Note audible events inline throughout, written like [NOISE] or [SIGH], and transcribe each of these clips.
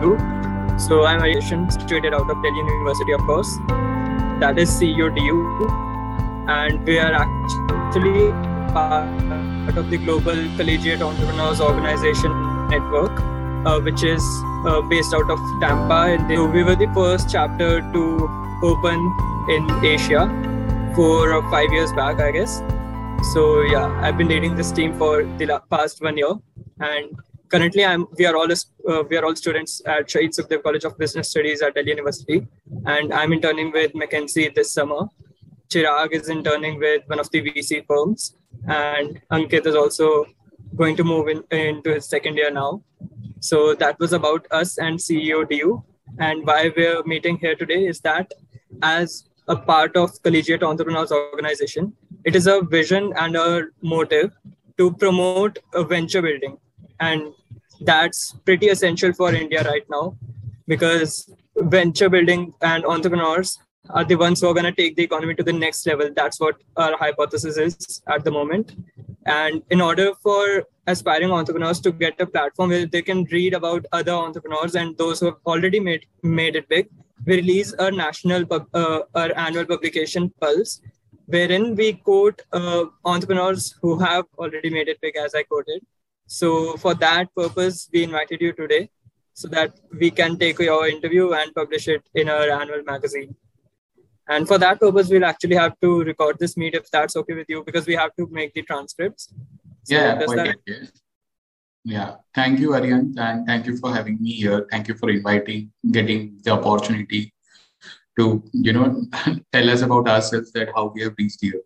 CEODU. So I'm a situated out of Delhi University, of course. That is CEODU, and we are actually part of the Global Collegiate Entrepreneurs Organization Network, uh, which is uh, based out of Tampa. And they, we were the first chapter to open in Asia four or five years back, I guess. So yeah, I've been leading this team for the past one year, and currently I'm we are all uh, we are all students at Shaheed Sukhdev College of Business Studies at Delhi University, and I'm interning with McKinsey this summer. Chirag is interning with one of the VC firms, and Ankit is also going to move in, into his second year now. So that was about us and CEODU. And why we're meeting here today is that as a part of Collegiate Entrepreneurs Organization, it is a vision and a motive to promote a venture building. And that's pretty essential for India right now because venture building and entrepreneurs are the ones who are going to take the economy to the next level. That's what our hypothesis is at the moment. And in order for aspiring entrepreneurs to get a platform where they can read about other entrepreneurs and those who have already made made it big, we release a national uh, our annual publication Pulse, wherein we quote uh, entrepreneurs who have already made it big, as I quoted. So for that purpose, we invited you today so that we can take your interview and publish it in our annual magazine. And for that purpose, we'll actually have to record this meet if that's okay with you, because we have to make the transcripts. So yeah, quite that... Yeah, thank you, Aryan, and thank you for having me here. Thank you for inviting, getting the opportunity to, you know, [LAUGHS] tell us about ourselves that how we have reached here.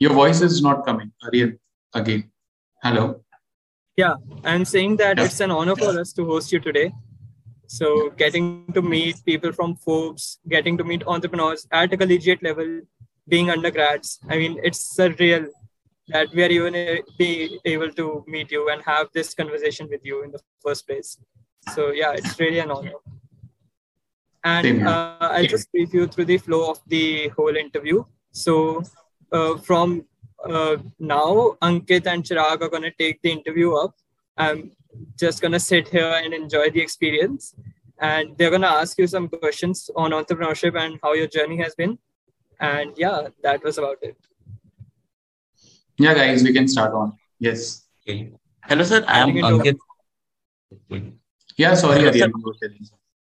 Your voice is not coming, Aryan. Again, hello. Yeah, I'm saying that yeah. it's an honor for us to host you today so getting to meet people from Forbes, getting to meet entrepreneurs at a collegiate level, being undergrads. I mean, it's surreal that we are even be able to meet you and have this conversation with you in the first place. So yeah, it's really an honor. And uh, I'll just brief you through the flow of the whole interview. So uh, from uh, now, Ankit and Chirag are going to take the interview up. I'm just going to sit here and enjoy the experience. And they're going to ask you some questions on entrepreneurship and how your journey has been. And yeah, that was about it. Yeah, guys, we can start on. Yes. Okay. Hello, sir. I am Ankit. Yeah, sorry, hello, sir.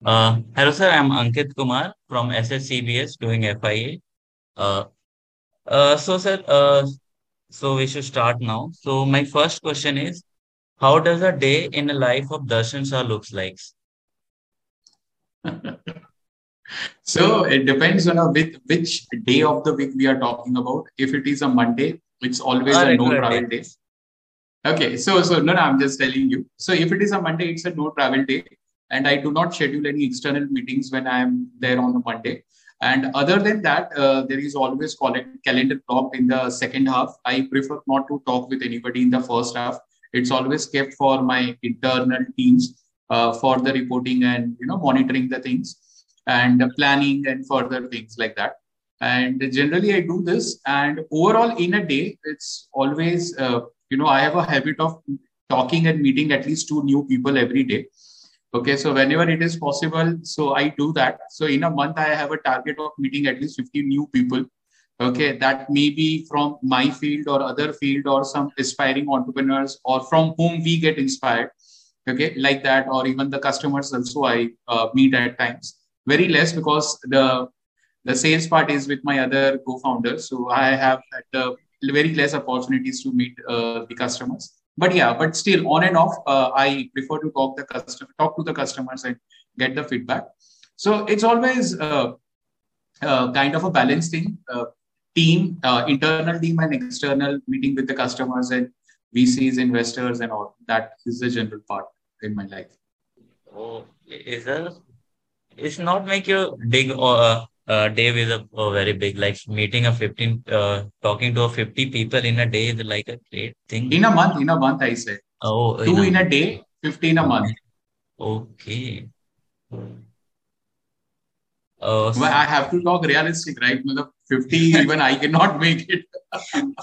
Uh, hello, sir. I'm Ankit Kumar from SSCBS doing FIA. Uh, uh, so, sir, uh, so we should start now. So, my first question is how does a day in the life of Darshan Shah looks like? [LAUGHS] so it depends on a, which, which day of the week we are talking about. If it is a Monday, it's always a no travel day. day. Okay, so so no, no, I'm just telling you. So if it is a Monday, it's a no travel day, and I do not schedule any external meetings when I am there on a Monday. And other than that, uh, there is always calendar blocked in the second half. I prefer not to talk with anybody in the first half. It's always kept for my internal teams uh, for the reporting and you know monitoring the things and planning and further things like that. And generally i do this. And overall in a day it's always uh, you know i have a habit of talking and meeting at least two new people every day okay so whenever it is possible so i do that. So in a month i have a target of meeting at least 50 new people. Okay that may be from my field or other field or some aspiring entrepreneurs or from whom we get inspired. Okay like that or even the customers also i uh, meet at times. Very less because the the sales part is with my other co-founders. So i have had very less opportunities to meet uh, the customers but yeah but still on and off uh, i prefer to talk the customer talk to the customers and get the feedback so it's always uh, uh, kind of a balanced thing uh, team, uh, internal team and external meeting with the customers and VCs, investors, and all. That is the general part in my life. Oh, is that? It's not make you big or uh, day is a, a, very big like meeting a 15 uh, talking to a 50 people in a day is like a great thing in a month in a month i say oh two in a, in a day 15 a month okay uh, well, I have to talk realistic, right? 50, even I cannot make it. [LAUGHS]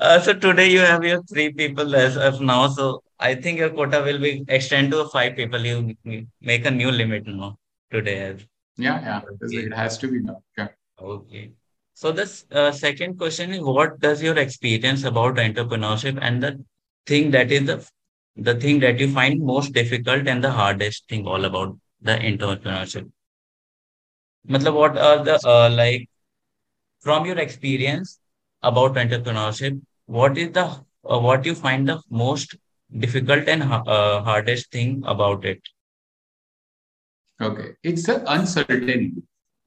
Uh, so today you have your three people as of now. So I think your quota will be extend to five people. You make a new limit now today. Yeah, yeah. Okay. It has to be now. Yeah. Okay. So the uh, second question is, what does your experience about entrepreneurship and the thing that is the the thing that you find most difficult and the hardest thing all about the entrepreneurship? Matlab, what are the uh, like from your experience about entrepreneurship? What is the uh, what you find the most difficult and uh, hardest thing about it? Okay, it's the uncertainty.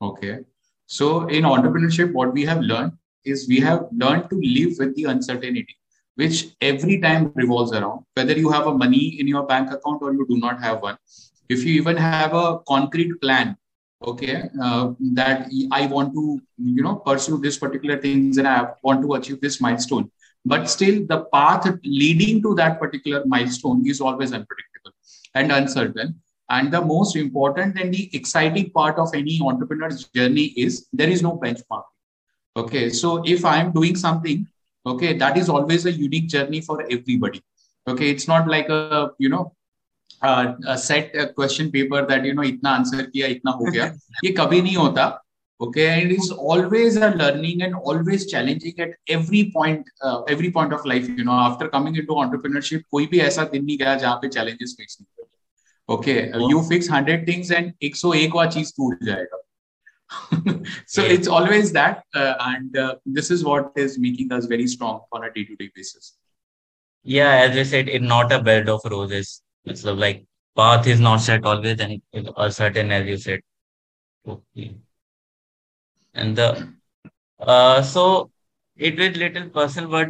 Okay, so in entrepreneurship, what we have learned is we have learned to live with the uncertainty, which every time revolves around. Whether you have a money in your bank account or you do not have one, if you even have a concrete plan, okay, uh, that I want to you know pursue this particular things and I want to achieve this milestone, but still the path leading to that particular milestone is always unpredictable and uncertain and the most important and the exciting part of any entrepreneur's journey is there is no benchmark. Okay, so if I am doing something, okay, that is always a unique journey for everybody. Okay, it's not like a you know a, a set a question paper that you know itna answer kiya itna ho gaya [LAUGHS] ye kabhi nahi hota okay and it is always a learning and always challenging at every point uh, every point of life you know after coming into entrepreneurship koi bhi aisa din nahi gaya jahan pe challenges face nahi okay oh. you fix 100 things and 101 wa [LAUGHS] cheez toot jayega so yeah. it's always that uh, and uh, this is what is making us very strong on a day-to-day basis. Yeah as i said it's not a bed of roses. It's like path is not set always and certain as you said. Okay. And the uh, so it was little personal but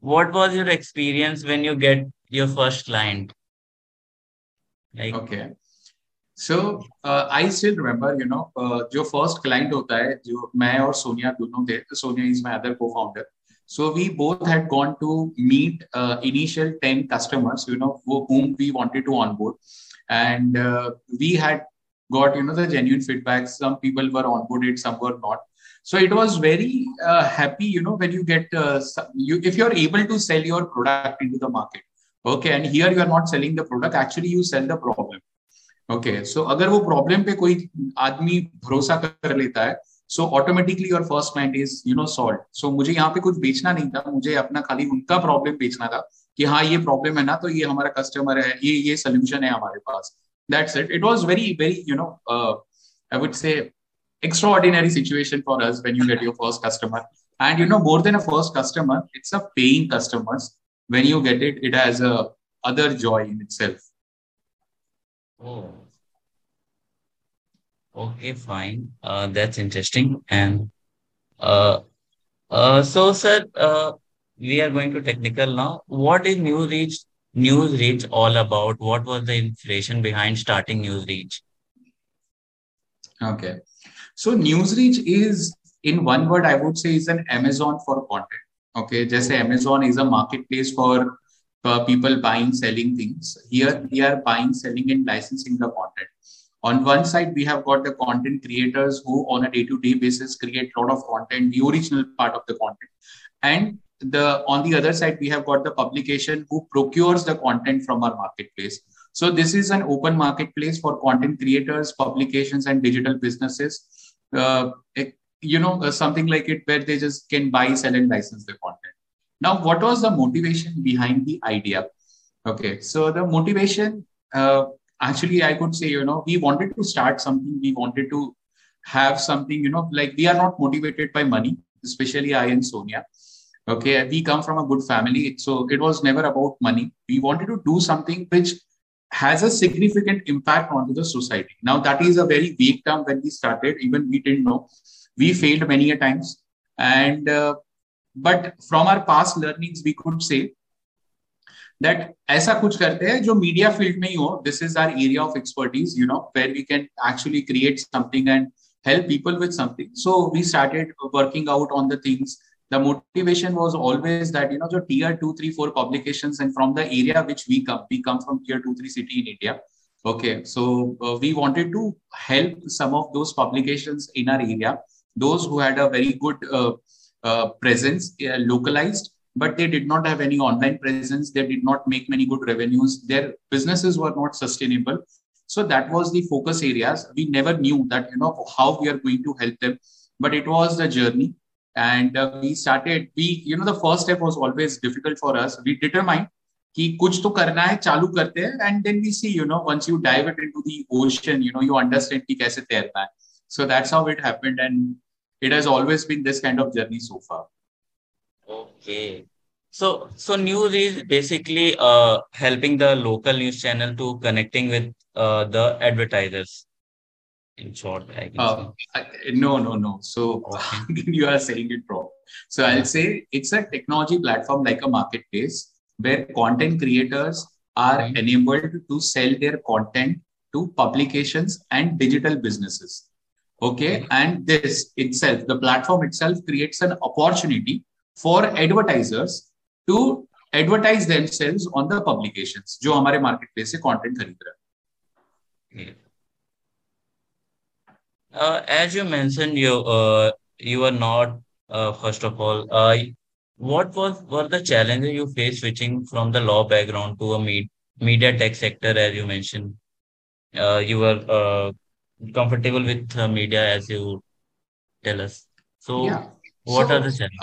what was your experience when you get your first client like okay so uh, I still remember you know uh, जो first client होता है जो मैं और सोनिया दोनों थे Sonia is my other co-founder so we both had gone to meet uh, initial 10 customers you know whom we wanted to onboard and uh, we had got you know the genuine feedback some people were onboarded some were not so it was very uh, happy you know when you get uh, you if you're able to sell your product into the market okay and here you are not selling the product actually you sell the problem okay so अगर वो problem पे कोई आदमी भरोसा कर लेता है so automatically your first client is you know solve so मुझे यहाँ पे कुछ बेचना नहीं था मुझे अपना खाली उनका प्रॉब्लम बेचना था कि हाँ ये प्रॉब्लम है ना तो ये हमारा कस्टमर है ये ये सोल्यूशन है हमारे पास that's it it was very very you know I would say extraordinary situation for us when you get your first customer and you know more than a first customer it's a paying customers when you get it, it has a other joy in itself. Oh. Okay, fine. Uh, that's interesting. And uh, uh, so, sir, uh, we are going to technical now. What is NewsReach? NewsReach all about? What was the inspiration behind starting NewsReach? Okay, so NewsReach is, in one word, I would say, is an Amazon for content. Okay जैसे amazon is a marketplace for uh, people buying selling things. Here we are buying selling and licensing the content. On one side we have got the content creators who on a day to day basis create a lot of content the original part of the content. And the on the other side we have got the publication who procures the content from our marketplace. So this is an open marketplace for content creators publications and digital businesses. Uh, you know uh, something like it where they just can buy sell and license the content. Now what was the motivation behind the idea? Okay so the motivation uh, actually i could say you know we wanted to start something. We wanted to have something you know like we are not motivated by money especially i and sonia. Okay we come from a good family so it was never about money. We wanted to do something which has a significant impact onto the society. Now that is a very vague term when we started. Even we didn't know we failed many a times and uh, but from our past learnings we could say that ऐसा कुछ करते हैं जो media field में ही हो this is our area of expertise you know where we can actually create something and help people with something so we started working out on the things the motivation was always that you know the tier 2 3 4 publications and from the area which we come we come from tier 2 3 city in india okay so uh, we wanted to help some of those publications in our area those who had a very good uh, uh, presence uh, localized but they did not have any online presence. They did not make many good revenues. Their businesses were not sustainable. So that was the focus areas. We never knew that, you know, how we are going to help them, but it was the journey. And uh, we started, we, you know, the first step was always difficult for us. We determined कि कुछ तो करना है चालू करते हैं and then we C you know once you dive it into the ocean you know you understand कि कैसे तैरना है so that's how it happened and it has always been this kind of journey so far. Okay. So so news is basically uh helping the local news channel to connecting with uh, the advertisers. In short I can uh, no no no. So okay. [LAUGHS] you are saying it wrong. So i'll say it's a technology platform like a marketplace where content creators are right. enabled to sell their content to publications and digital businesses. Okay. Right. And this itself, the platform itself creates an opportunity for advertisers to advertise themselves on the publications जो हमारे marketplace से content खरीद रहे Uh, as you mentioned, you uh, you are not uh, first of all uh, what was were the challenges you faced switching from the law background to a med- media tech sector, as you mentioned? Uh, you were uh, comfortable with uh, media, as you tell us. So, yeah. what so, are the challenges?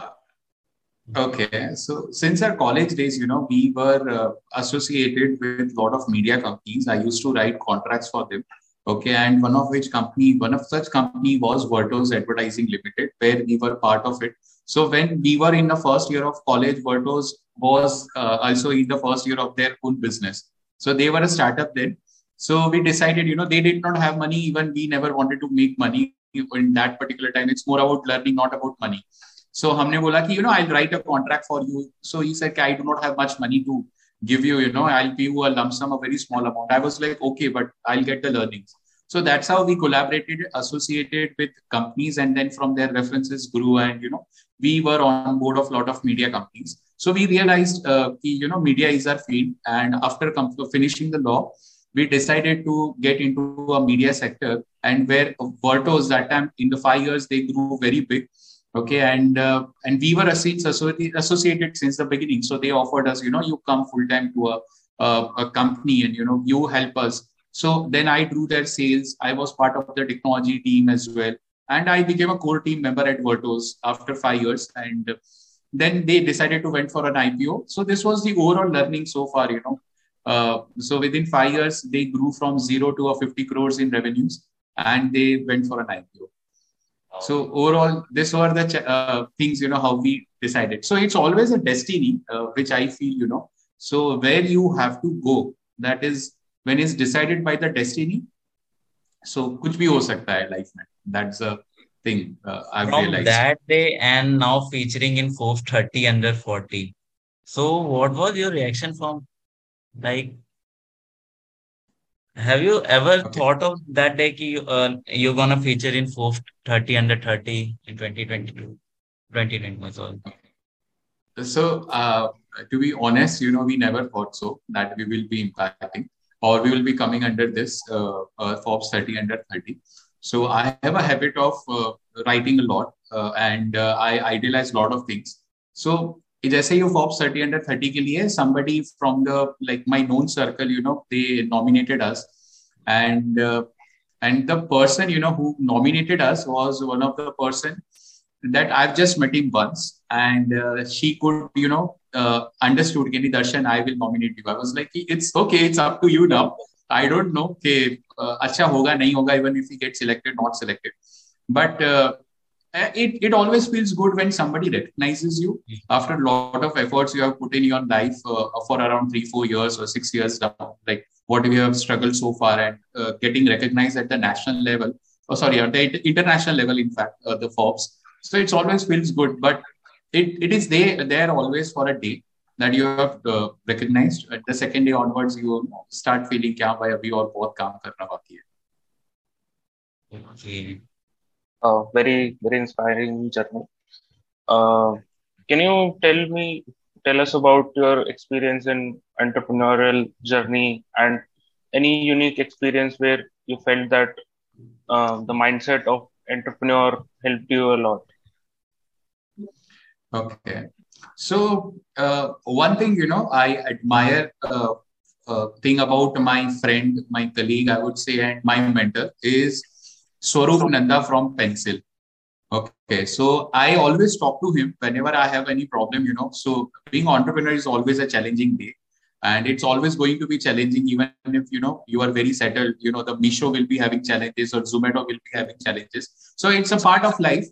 Uh, okay, so since our college days, you know, we were uh, associated with a lot of media companies. I used to write contracts for them. Okay, and one of which company, one of such company was Vertoz Advertising Limited, where we were part of it so when we were in the first year of college, Vertoz was uh, also in the first year of their own business. So they were a startup then. So we decided, you know, they did not have money. Even we never wanted to make money in that particular time. It's more about learning, not about money. So हमने बोला कि you know I'll write a contract for you. So he said I do not have much money to give you. You know I'll pay you a lump sum, a very small amount. I was like okay, but I'll get the learnings. So that's how we collaborated, associated with companies, and then from their references grew. And you know, we were on board of a lot of media companies. So we realized, uh, you know, media is our field. And after com- finishing the law, we decided to get into a media sector. And where Vertoz that time in the five years they grew very big. Okay, and uh, and we were associated since the beginning. So they offered us, you know, you come full time to a, a a company, and you know, you help us so then I drew their sales. I was part of the technology team as well. And I became a core team member at Vertoz after five years. And then they decided to went for an IPO. So this was the overall learning so far, you know. Uh, so within five years, they grew from zero to a 50 crores in revenues and they went for an IPO. So overall, this were the ch- uh, things, you know, how we decided. So it's always a destiny, uh, which I feel, you know. So where you have to go, that is when it's decided by the destiny so kuch bhi ho sakta hai life mein that's a thing uh, i've from realized that day and now featuring in Forbes 30 under 40 so what was your reaction from like have you ever okay. thought of that day ki, uh, you're gonna feature in Forbes 30 under 30 in 2022 2021 sorry so uh, to be honest you know we never thought so that we will be impacting or we will be coming under this uh, uh, Forbes 30 under 30. So I have a habit of uh, writing a lot uh, and uh, I idealize a lot of things. So जैसे ये Forbes 30 under 30 के लिए somebody from the like my known circle you know they nominated us and uh, and the person you know who nominated us was one of the person that I've just met him once and uh, she could you know uh, understood Kenny Darshan, I will nominate you. I was like, it's okay, it's up to you now. I don't know कि uh, अच्छा होगा नहीं होगा even if he gets selected, not selected. But uh, Uh, it, it always feels good when somebody recognizes you after a lot of efforts you have put in your life uh, for around three four years or six years now. like what we have struggled so far and uh, getting recognized at the national level. Or oh, sorry at the international level in fact uh, the forbes. So it's always feels good but it, it is there there always for a day that you have uh, recognized. At the second day onwards you start feeling kya bhai abhi aur bahut kaam karna baki hai. Okay. Uh, very very inspiring journey. Uh, can you tell me tell us about your experience in entrepreneurial journey and any unique experience where you felt that uh, the mindset of entrepreneur helped you a lot Okay. So uh, one thing, you know, I admire uh, uh, thing about my friend, my colleague, I would say, and my mentor is Swarup Nanda from Pencil. Okay, so I always talk to him whenever I have any problem, you know. So being entrepreneur is always a challenging day, and it's always going to be challenging, even if you know you are very settled. You know, the Meesho will be having challenges or Zomato will be having challenges. So it's a part of life.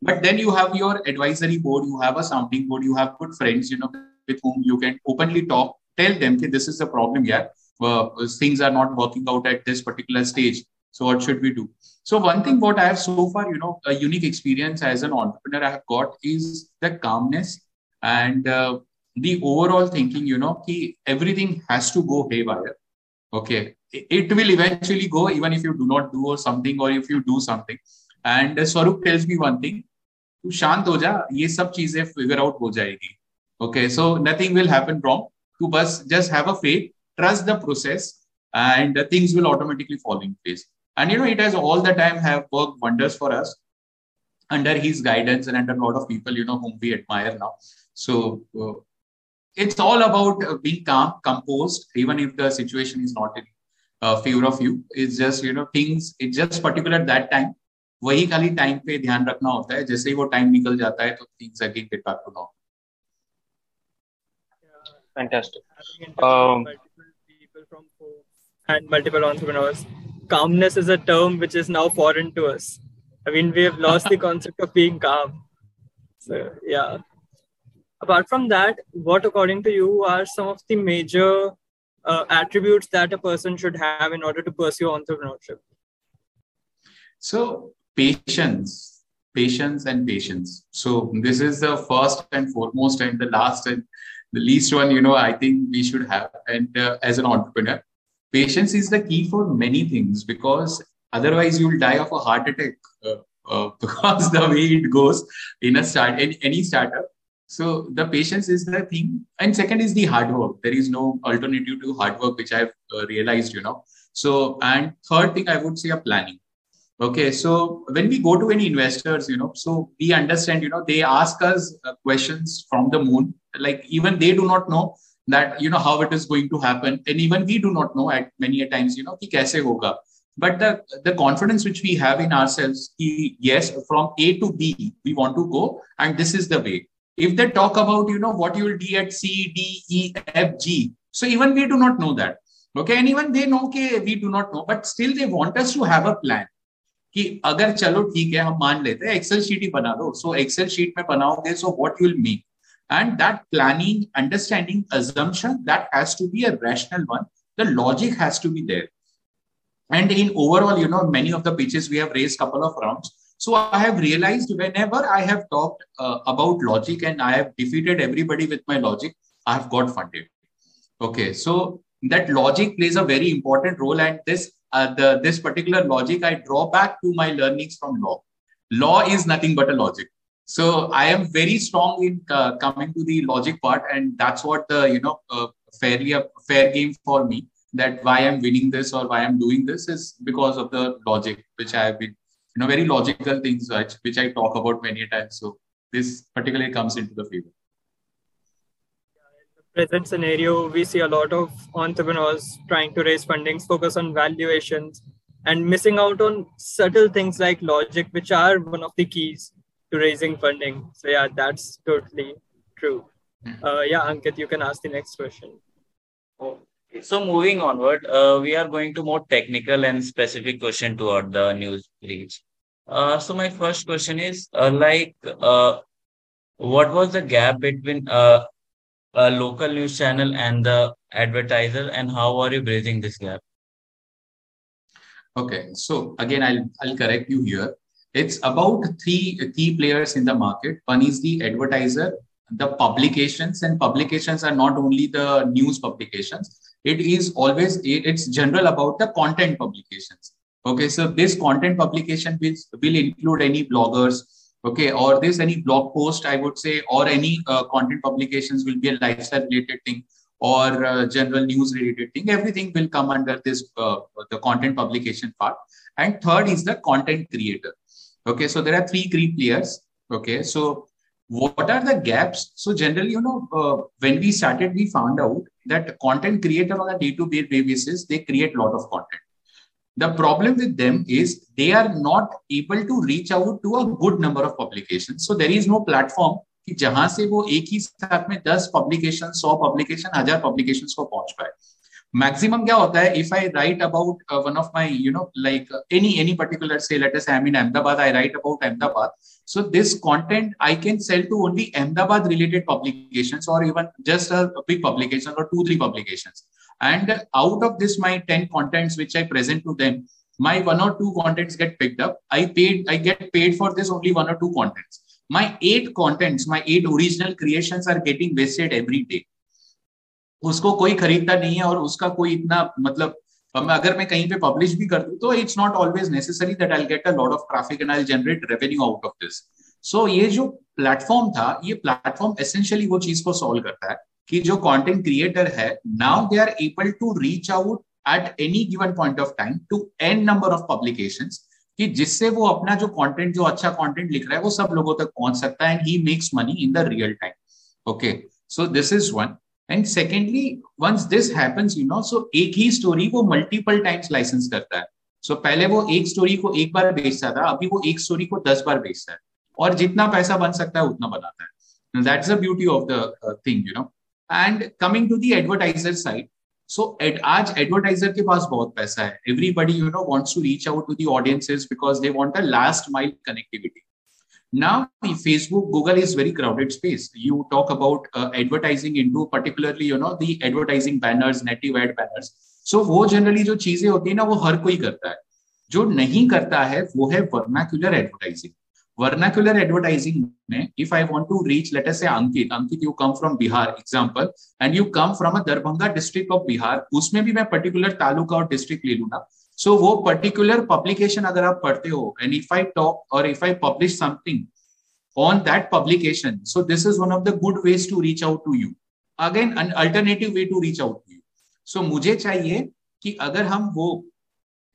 But then you have your advisory board, you have a sounding board, you have good friends, you know, with whom you can openly talk, tell them that this is the problem yeah. Uh, things are not working out at this particular stage. So what should we do? So one thing what I have so far, you know, a unique experience as an entrepreneur I have got is the calmness and uh, the overall thinking, you know, ki everything has to go haywire. Okay. It will eventually go even if you do not do something or if you do something. And uh, Swarup tells me one thing, तू शांत हो जा ये सब चीजें figure out हो जाएगी okay so nothing will happen wrong तू बस just have a faith trust the process and uh, things will automatically fall in place and you know it has all the time have worked wonders for us under his guidance and under a lot of people you know whom we admire now so uh, it's all about uh, being calm composed even if the situation is not in uh, favor of you it's just you know things it's just particular at that time वही खाली time पे ध्यान रखना होता है जैसे ही वो time निकल जाता है तो things again get back to normal Fantastic. Um, multiple people from and multiple entrepreneurs. Calmness is a term which is now foreign to us. I mean, we have lost the [LAUGHS] concept of being calm. So, yeah. Apart from that, what according to you are some of the major uh, attributes that a person should have in order to pursue entrepreneurship? So, patience patience and patience so this is the first and foremost and the last and the least one you know i think we should have and uh, as an entrepreneur patience is the key for many things because otherwise you'll die of a heart attack uh, uh, [LAUGHS] because the way it goes in a start in any startup. So the patience is the thing. And second is the hard work. There is no alternative to hard work which i've uh, realized you know. So and third thing i would say a planning. Okay, so when we go to any investors, you know, so we understand, you know, they ask us uh, questions from the moon. Like even they do not know that, you know, how it is going to happen, and even we do not know at many a times, you know, ki kaise hoga. But the the confidence which we have in ourselves, ki, yes, from A to B, we want to go, and this is the way. If they talk about, you know, what you will do at C, D, E, F, G, so even we do not know that. Okay, and even they know, okay, we do not know, but still they want us to have a plan कि अगर चलो ठीक है हम मान लेते हैं Excel sheet ही बना दो सो एक्सेल शीट में बनाओगे so what you will make and that planning understanding assumption that has to be a rational one. The logic has to be there. And in overall you know many of the pitches we have raised couple of rounds. So i have realized whenever i have talked uh, about logic and i have defeated everybody with my logic i have got funded. Okay so that logic plays a very important role. And this uh, the, this particular logic, I draw back to my learnings from law. Law is nothing but a logic. So I am very strong in uh, coming to the logic part, and that's what the you know uh, fairly a fair game for me. That why I'm winning this or why I'm doing this is because of the logic, which I have been you know very logical things which which I talk about many times. So this particularly comes into the favor the present scenario, we see a lot of entrepreneurs trying to raise fundings, focus on valuations, and missing out on subtle things like logic, which are one of the keys to raising funding. So, yeah, that's totally true. Hmm. Uh, yeah, Ankit, you can ask the next question. Okay. So, moving onward, uh, we are going to more technical and specific question toward the news reach. Uh, so, my first question is uh, like, uh, what was the gap between uh, a local news channel and the advertiser and how are you bridging this gap okay so again i'll i'll correct you here it's about three key players in the market. One is the advertiser the publications and publications are not only the news publications. It is always it's general about the content publications. Okay so this content publication will, will include any bloggers okay or this any blog post i would say or any uh, content publications will be a lifestyle related thing or uh, general news related thing. Everything will come under this uh, the content publication part. And third is the content creator okay so there are three key players okay so what are the gaps? So generally, you know, uh, when we started, we found out that content creator on a day-to-day basis, they create a lot of content. The problem with them is they are not able to reach out to a good number of publications. So there is no platform कि जहां से वो एक ही साथ में दस publication सौ publication हजार पब्लिकेशन को पहुंच पाए मैक्सिमम क्या होता है if I write about one of my you know like any any particular से latest I mean Ahmedabad I write about Ahmedabad so this content i can sell to only ahmedabad related publications or even just a big publication or two three publications and out of this my 10 contents which i present to them my one or two contents get picked up i paid i get paid for this only one or two contents my eight contents my eight original creations are getting wasted every day उसको कोई खरीदता नहीं है और उसका कोई इतना मतलब अगर मैं कहीं पे पब्लिश भी कर दूँ तो it's not always necessary that I get a lot of traffic and I generate revenue out of this so ये जो प्लेटफॉर्म था, ये प्लेटफॉर्म एसेंशियली वो चीज़ को सॉल्व करता है कि जो कंटेंट क्रिएटर है now they are able to reach out at any given point of time to an number of publication कि जिससे वो अपना जो कंटेंट जो अच्छा कंटेंट लिख रहा है, वो सब लोगों तक पहुँच सकता है and he makes money in the real time okay so this is one and secondly once this happens you know so एक ही स्टोरी वो मल्टीपल टाइम्स लाइसेंस करता है। सो so, पहले वो एक स्टोरी को एक बार बेचता था अभी वो एक स्टोरी को दस बार बेचता है। और जितना पैसा बन सकता है उतना बनाता है। That's the beauty of the thing you know and coming to the advertiser side so आज एडवर्टाइजर के पास बहुत पैसा है। Everybody you know wants to reach out to the audiences because they want a last mile connectivity now facebook google is very crowded space you talk about uh, advertising into particularly you know the advertising banners native ad banners so wo generally jo cheeze hoti hai na wo har koi karta hai jo nahi karta hai wo hai vernacular advertising vernacular advertising mein if i want to reach let us say ankit ankit you come from bihar example and you come from a darbhanga district of bihar usme bhi main particular taluka aur district le lu na so वो particular publication अगर आप पढ़ते हो and if I talk और if I publish something on that publication so this is one of the good ways to reach out to you again alternative way to reach out to you. So मुझे चाहिए कि अगर हम वो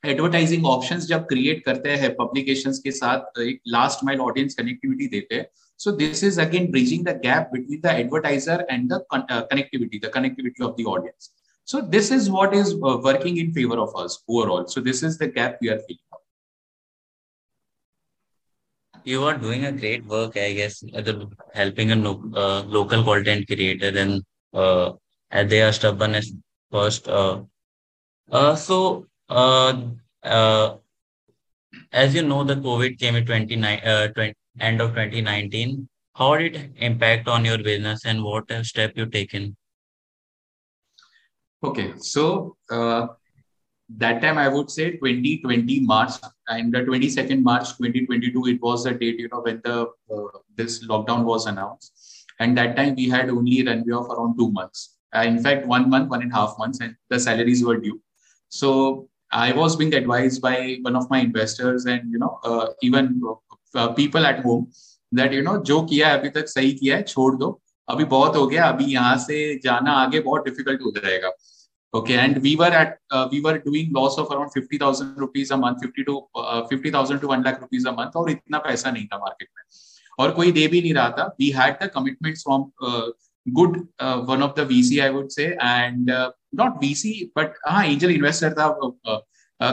advertising options जब create करते हैं publication के साथ एक लास्ट माइल ऑडियंस कनेक्टिविटी देते हैं is again bridging the gap between the advertiser and the con- uh, connectivity the connectivity of the audience. So this is what is uh, working in favor of us overall. So this is the gap we are feeling. You are doing a great work, I guess, helping a uh, local content creator and uh, they are stubborn as first. Uh, uh, so, uh, uh, as you know, the COVID came in 29, uh, 20, end of 2019. How did it impact on your business and what step you taken? Okay, so uh, that time I would say 2020 March and the 22nd March 2022 it was the date you know when the uh, this lockdown was announced and that time we had only runway of around two months uh, in fact one month one and a half months and the salaries were due so I was being advised by one of my investors and you know uh, even uh, people at home that you know जो किया है अभी तक सही किया है छोड़ दो अभी बहुत हो गया, अभी यहाँ से जाना आगे बहुत डिफ़िकल्ट हो जाएगा। Okay and we were at we were doing loss of around fifty thousand rupees month fifty to fifty thousand to one lakh rupees a month और इतना पैसा नहीं था मार्केट में। और कोई दे भी नहीं रहा था। We had the commitment from good one of the V C I would say and not V C but हाँ एंजल इन्वेस्टर था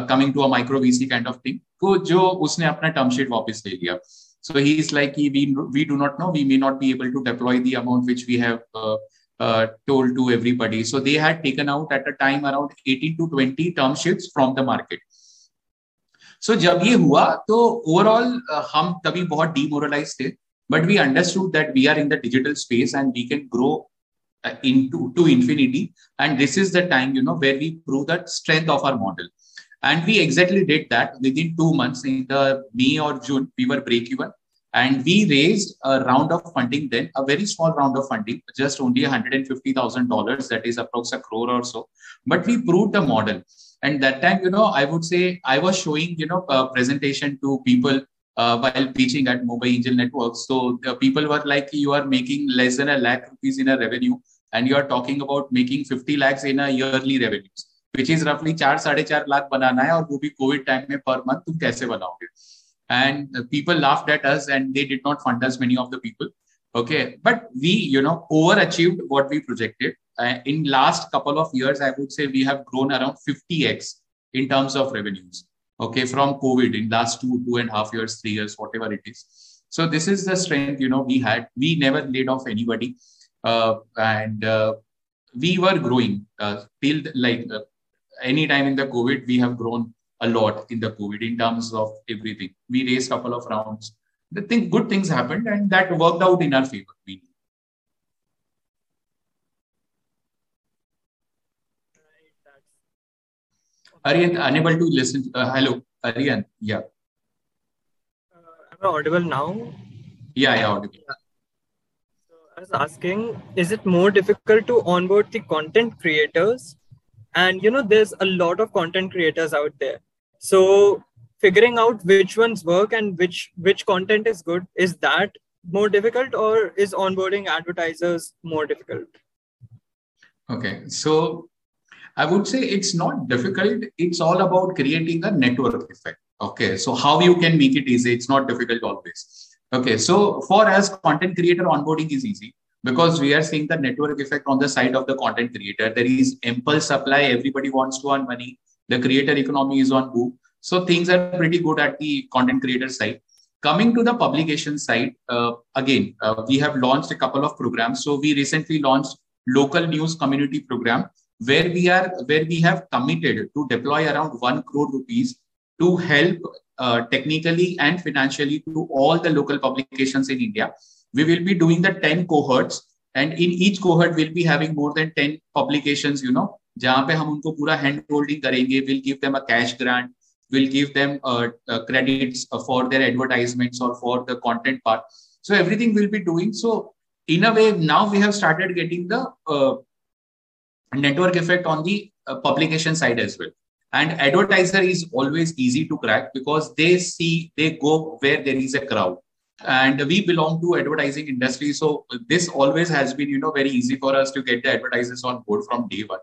coming to a micro V C kind of thing जो उसने अपना टर्मशीट वापिस ले लिया। So he is like, we, we do not know, we may not be able to deploy the amount which we have uh, uh, told to everybody. So they had taken out at a time around 18 to 20 term sheets from the market. So जब ये हुआ तो overall uh, हम तभी बहुत demoralise थे but we understood that we are in the digital space and we can grow into to infinity and this is the time you know where we prove that strength of our model and we exactly did that within two months in the may or june we were break even and we raised a round of funding then, a very small round of funding, just only $150,000, that is approx a crore or so. But we proved the model. And that time, you know, I would say I was showing, you know, a presentation to people uh, while pitching at Mumbai Angel Networks. So the people were like, you are making less than a lakh rupees in a revenue, and you are talking about making 50 lakhs in a yearly revenues, which is roughly 4 4.5 lakh banana hai, और वो भी Covid time में per month तुम कैसे बनाओगे and people laughed at us and they did not fund us many of the people Okay, but we, you know, overachieved what we projected. Uh, in last couple of years, I would say we have grown around 50x in terms of revenues. Okay, from COVID in last two, two and a half years, three years, whatever it is. So this is the strength, you know, we had. We never laid off anybody, uh, and uh, we were growing uh, till like any time in the COVID, we have grown a lot in the COVID in terms of everything. We raised a couple of rounds the thing, good things happened and that worked out in our favor. We Aryan, unable to listen. Uh, hello, Aryan. Yeah. Uh, am I audible now? Yeah, yeah, audible. Yeah. So I was asking, is it more difficult to onboard the content creators? And you know, there's a lot of content creators out there. So figuring out which ones work and which which content is good is that more difficult or is onboarding advertisers more difficult? Okay. So i would say it's not difficult. It's all about creating a network effect. Okay. So how you can make it easy it's not difficult always. Okay. So for us content creator onboarding is easy because we are seeing the network effect on the side of the content creator there is impulse supply everybody wants to earn money the creator economy is on boom so things are pretty good at the content creator side. Coming to the publication side, uh, again, uh, we have launched a couple of programs. So we recently launched local news community program where we are where we have committed to deploy around one crore rupees to help uh, technically and financially to all the local publications in India We will be doing the 10 cohorts and in each cohort we'll be having more than 10 publications, you know, जहाँ पे हम उनको पूरा hand holding करेंगे will give them a cash grant will give them uh, uh, credits for their advertisements or for the content part. So everything will be doing. So in a way, now we have started getting the uh, network effect on the uh, publication side as well. And advertiser is always easy to crack because they see they go where there is a crowd. And we belong to advertising industry, so this always has been, you know, very easy for us to get the advertisers on board from day one.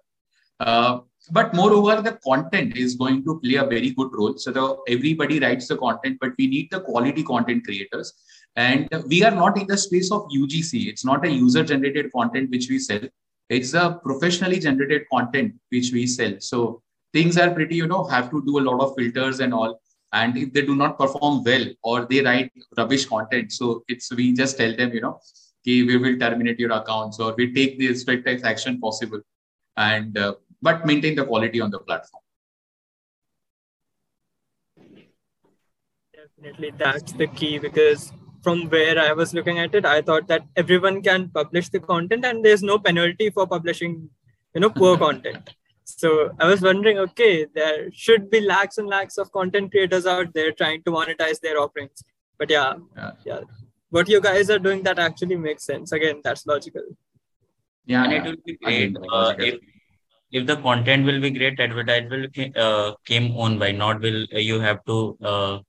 Uh, but moreover, the content is going to play a very good role. So the, everybody writes the content, but we need the quality content creators. And we are not in the space of UGC. It's not a user-generated content which we sell. It's a professionally generated content which we sell. So things are pretty, you know, have to do a lot of filters and all. And if they do not perform well or they write rubbish content, so it's we just tell them, you know, okay, we will terminate your accounts or we take the strictest action possible. And uh, but maintain the quality on the platform. Definitely, that's the key because from where I was looking at it, I thought that everyone can publish the content and there's no penalty for publishing, you know, poor [LAUGHS] content. So I was wondering, okay, there should be lakhs and lakhs of content creators out there trying to monetize their offerings. But yeah, yeah, yeah. what you guys are doing that actually makes sense. Again, that's logical. Yeah, and it will be great uh, if if the content will be great, advertise will uh, came on by, not will uh, you have to uh,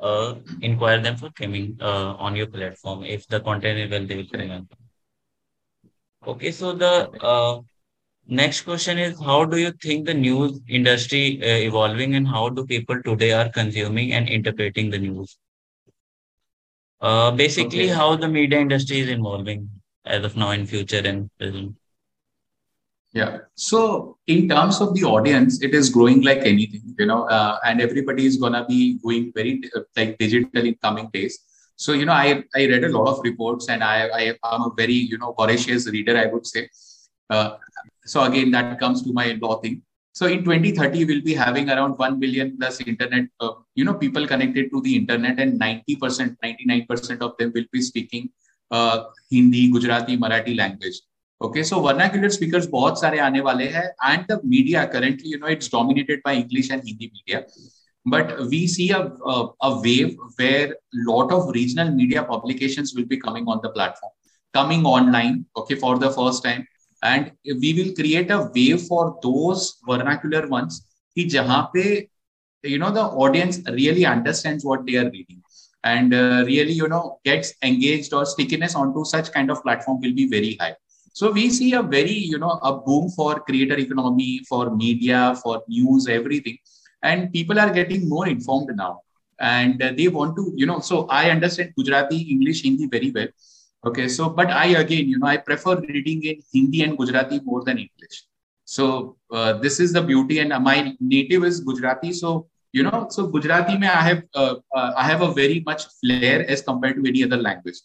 uh, inquire them for coming uh, on your platform. If the content is well, they will come on. Okay, so the uh, next question is how do you think the news industry uh, evolving and how do people today are consuming and interpreting the news? Uh, basically, okay. how the media industry is evolving as of now in future and present. Yeah. So in terms of the audience, it is growing like anything, you know, uh, and everybody is gonna be going very uh, like digital in coming days. So you know, I I read a lot of reports, and I I am a very you know voracious reader, I would say. Uh, so again, that comes to my law thing. So in 2030, we'll be having around 1 billion plus internet, uh, you know, people connected to the internet, and 90%, 99% of them will be speaking uh, Hindi, Gujarati, Marathi language. Okay, so vernacular speakers बहुत सारे आने वाले हैं and the media currently you know it's dominated by English and Hindi media but we see a, a, a wave where lot of regional media publications will be coming on the platform coming online okay for the first time and we will create a wave for those vernacular ones कि जहाँ पे you know the audience really understands what they are reading and uh, really you know gets engaged or stickiness onto such kind of platform will be very high so we see a very, you know, a boom for creator economy, for media, for news, everything. And people are getting more informed now. And they want to, you know, so I understand Gujarati, English, Hindi very well. Okay, so but I again, you know, I prefer reading in Hindi and Gujarati more than English. So uh, this is the beauty, and my native is Gujarati. So you know, so Gujarati, mein I have uh, uh, I have a very much flair as compared to any other language.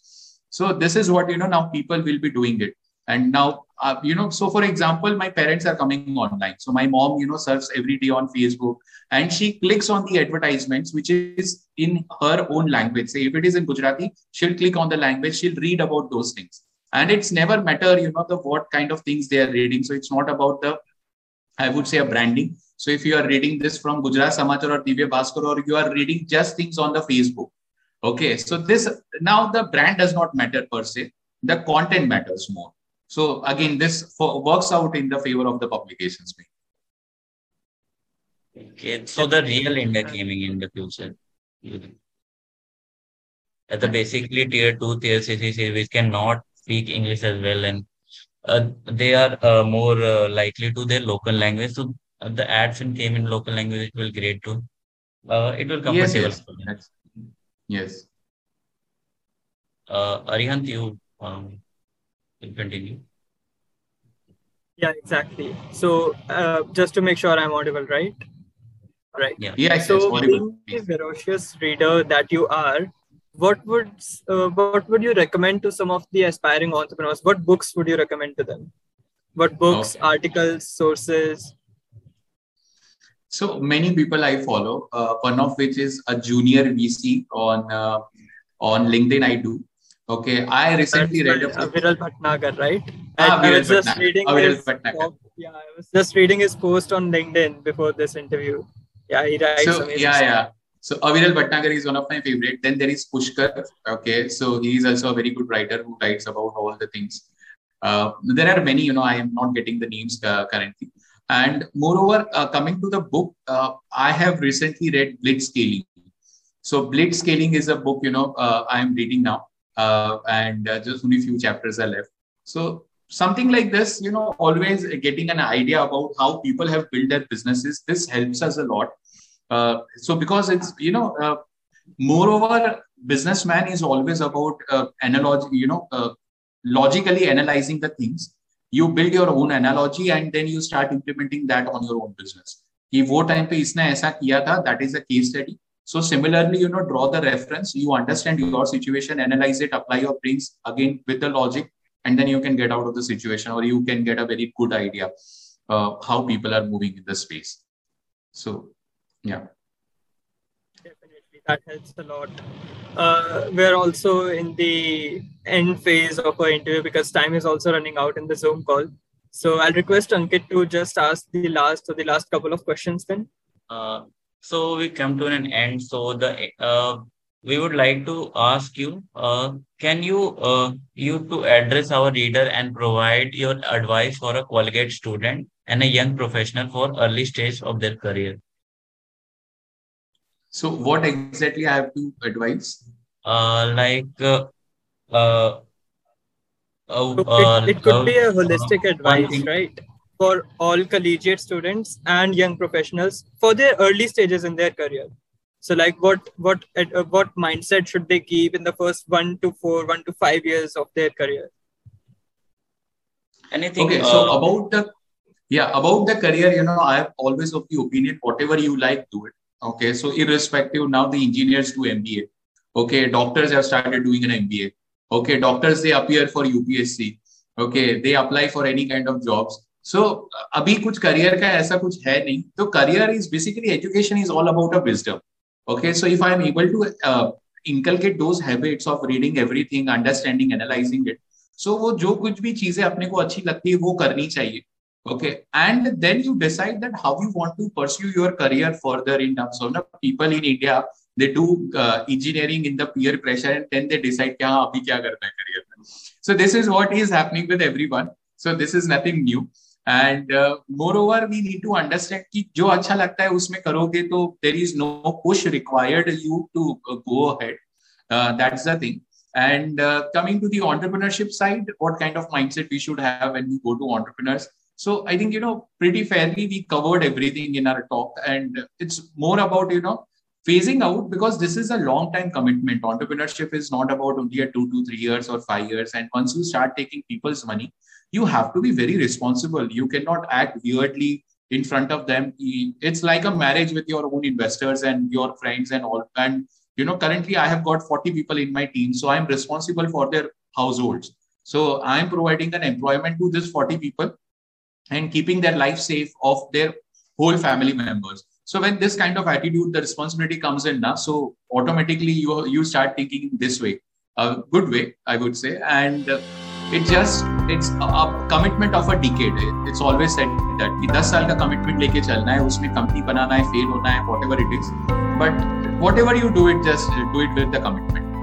So this is what you know now people will be doing it, and now uh, you know. So for example, my parents are coming online. So my mom, you know, surfs every day on Facebook, and she clicks on the advertisements which is in her own language. Say if it is in Gujarati, she'll click on the language, she'll read about those things. And it's never matter, you know, the what kind of things they are reading. So it's not about the, I would say, a branding. So if you are reading this from Gujarat Samachar or Divya Bhaskar, or you are reading just things on the Facebook. Okay, so this now the brand does not matter per se. The content matters more. So again, this for, works out in the favor of the publications. Okay, so the real India gaming in the future. At the basically tier two, tier three which cannot speak English as well, and uh, they are uh, more uh, likely to their local language. So uh, the ads and came in local language, it will great too. Uh, it will comfortable. Yes, yes. yes. Uh, Arihant, you um, will continue. Yeah, exactly. So uh, just to make sure I'm audible, right? right yeah yes, so being the ferocious reader that you are what would uh, what would you recommend to some of the aspiring entrepreneurs what books would you recommend to them what books okay. articles sources so many people i follow uh, one of which is a junior vc on uh, on linkedin i do okay i recently That's read a Viral Bhatnagar, right ah, I was just reading his, yeah i was just reading his post on linkedin before this interview yeah, he writes so, Yeah, yeah. So Aviral Bhatnagar is one of my favorite. Then there is Pushkar. Okay, so he is also a very good writer who writes about all the things. Uh, there are many, you know, I am not getting the names uh, currently. And moreover, uh, coming to the book, uh, I have recently read Blitzscaling. So Blitzscaling is a book, you know, uh, I am reading now, uh, and just only few chapters are left. So something like this, you know, always getting an idea about how people have built their businesses. This helps us a lot. Uh, so because it's, you know, uh, moreover, businessman is always about uh, analogy, you know, uh, logically analyzing the things. You build your own analogy and then you start implementing that on your own business. कि वो time पे इसने ऐसा किया था that is a case study so similarly you know draw the reference. You understand your situation analyze it apply your brains again with the logic and then you can get out of the situation or you can get a very good idea uh, how people are moving in the space. So yeah. Definitely. That helps a lot. Uh, we're also in the end phase of our interview because time is also running out in the zoom call. So i'll request ankit to just ask the last or the last couple of questions then. Uh, so we come to an end. So the uh, we would like to ask you uh, can you uh, you to address our reader and provide your advice for a collegiate student and a young professional for early stage of their career? So what exactly i have to advise? Uh, like uh, uh, uh, it, it could be a holistic advice right for all collegiate students and young professionals for their early stages in their career so like what what uh, what mindset should they keep in the first one to four, one to five years of their career? Anything? Okay, uh, so about the yeah about the career, you know, I have always of the opinion whatever you like, do it. Okay, so irrespective, now the engineers do MBA. Okay, doctors have started doing an MBA. Okay, doctors they appear for UPSC. Okay, they apply for any kind of jobs. So so, अभी कुछ career का ऐसा कुछ है नहीं। तो career is basically education is all about a wisdom okay so if I am able to inculcate those habits of reading everything understanding analysing it so वो जो कुछ भी चीज़ें अपने को अच्छी लगती है वो करनी चाहिए। Okay and then you decide that how you want to pursue your career further in terms of ना people in India they do engineering in the peer pressure and then they decide क्या अभी क्या करना है career में। So this is what is happening with everyone so this is nothing new and moreover we need to understand कि जो अच्छा लगता है उसमें करोगे तो there is no push required you to go ahead that's the thing and uh, coming to the entrepreneurship side what kind of mindset we should have when we go to entrepreneurs so i think you know pretty fairly we covered everything in our talk and it's more about you know phasing out because this is a long time commitment entrepreneurship is not about only a 2 to 3 years or 5 years and once you start taking people's money you have to be very responsible. You cannot act weirdly in front of them. It's like a marriage with your own investors and your friends and all. And you know currently i have got 40 people in my team so i'm responsible for their households. So i'm providing an employment to these 40 people and keeping their life safe of their whole family members. So when this kind of attitude the responsibility comes in now so automatically you you start thinking this way a good way i would say. And uh, it just it's commitment of a decade it's always set that कि 10 साल का commitment लेके चलना है, उसमें company बनाना है fail होना है whatever it is but whatever you do it just do it with the commitment